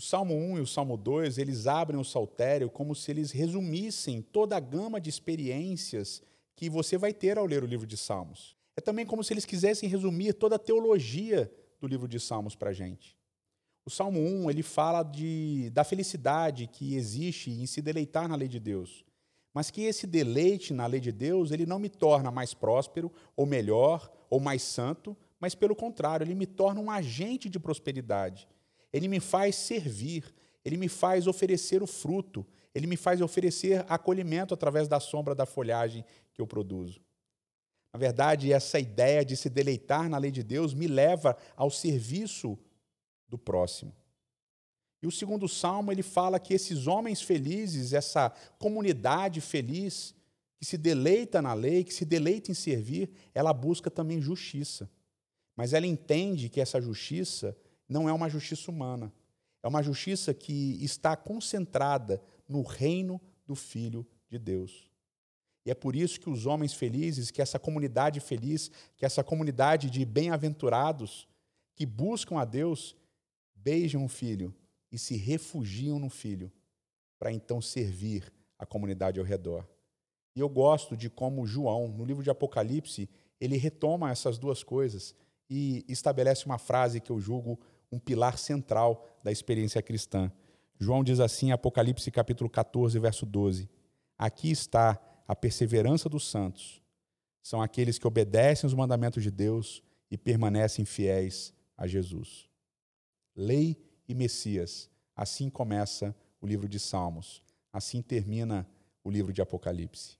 O Salmo 1 e o Salmo 2, eles abrem o saltério como se eles resumissem toda a gama de experiências que você vai ter ao ler o livro de Salmos. É também como se eles quisessem resumir toda a teologia do livro de Salmos para a gente. O Salmo 1, ele fala de, da felicidade que existe em se deleitar na lei de Deus. Mas que esse deleite na lei de Deus, ele não me torna mais próspero, ou melhor, ou mais santo, mas pelo contrário, ele me torna um agente de prosperidade ele me faz servir, ele me faz oferecer o fruto, ele me faz oferecer acolhimento através da sombra da folhagem que eu produzo. Na verdade, essa ideia de se deleitar na lei de Deus me leva ao serviço do próximo. E o segundo salmo, ele fala que esses homens felizes, essa comunidade feliz, que se deleita na lei, que se deleita em servir, ela busca também justiça. Mas ela entende que essa justiça não é uma justiça humana. É uma justiça que está concentrada no reino do Filho de Deus. E é por isso que os homens felizes, que essa comunidade feliz, que essa comunidade de bem-aventurados que buscam a Deus, beijam o filho e se refugiam no filho, para então servir a comunidade ao redor. E eu gosto de como João, no livro de Apocalipse, ele retoma essas duas coisas e estabelece uma frase que eu julgo um pilar central da experiência cristã. João diz assim em Apocalipse capítulo 14, verso 12: Aqui está a perseverança dos santos. São aqueles que obedecem os mandamentos de Deus e permanecem fiéis a Jesus. Lei e Messias. Assim começa o livro de Salmos. Assim termina o livro de Apocalipse.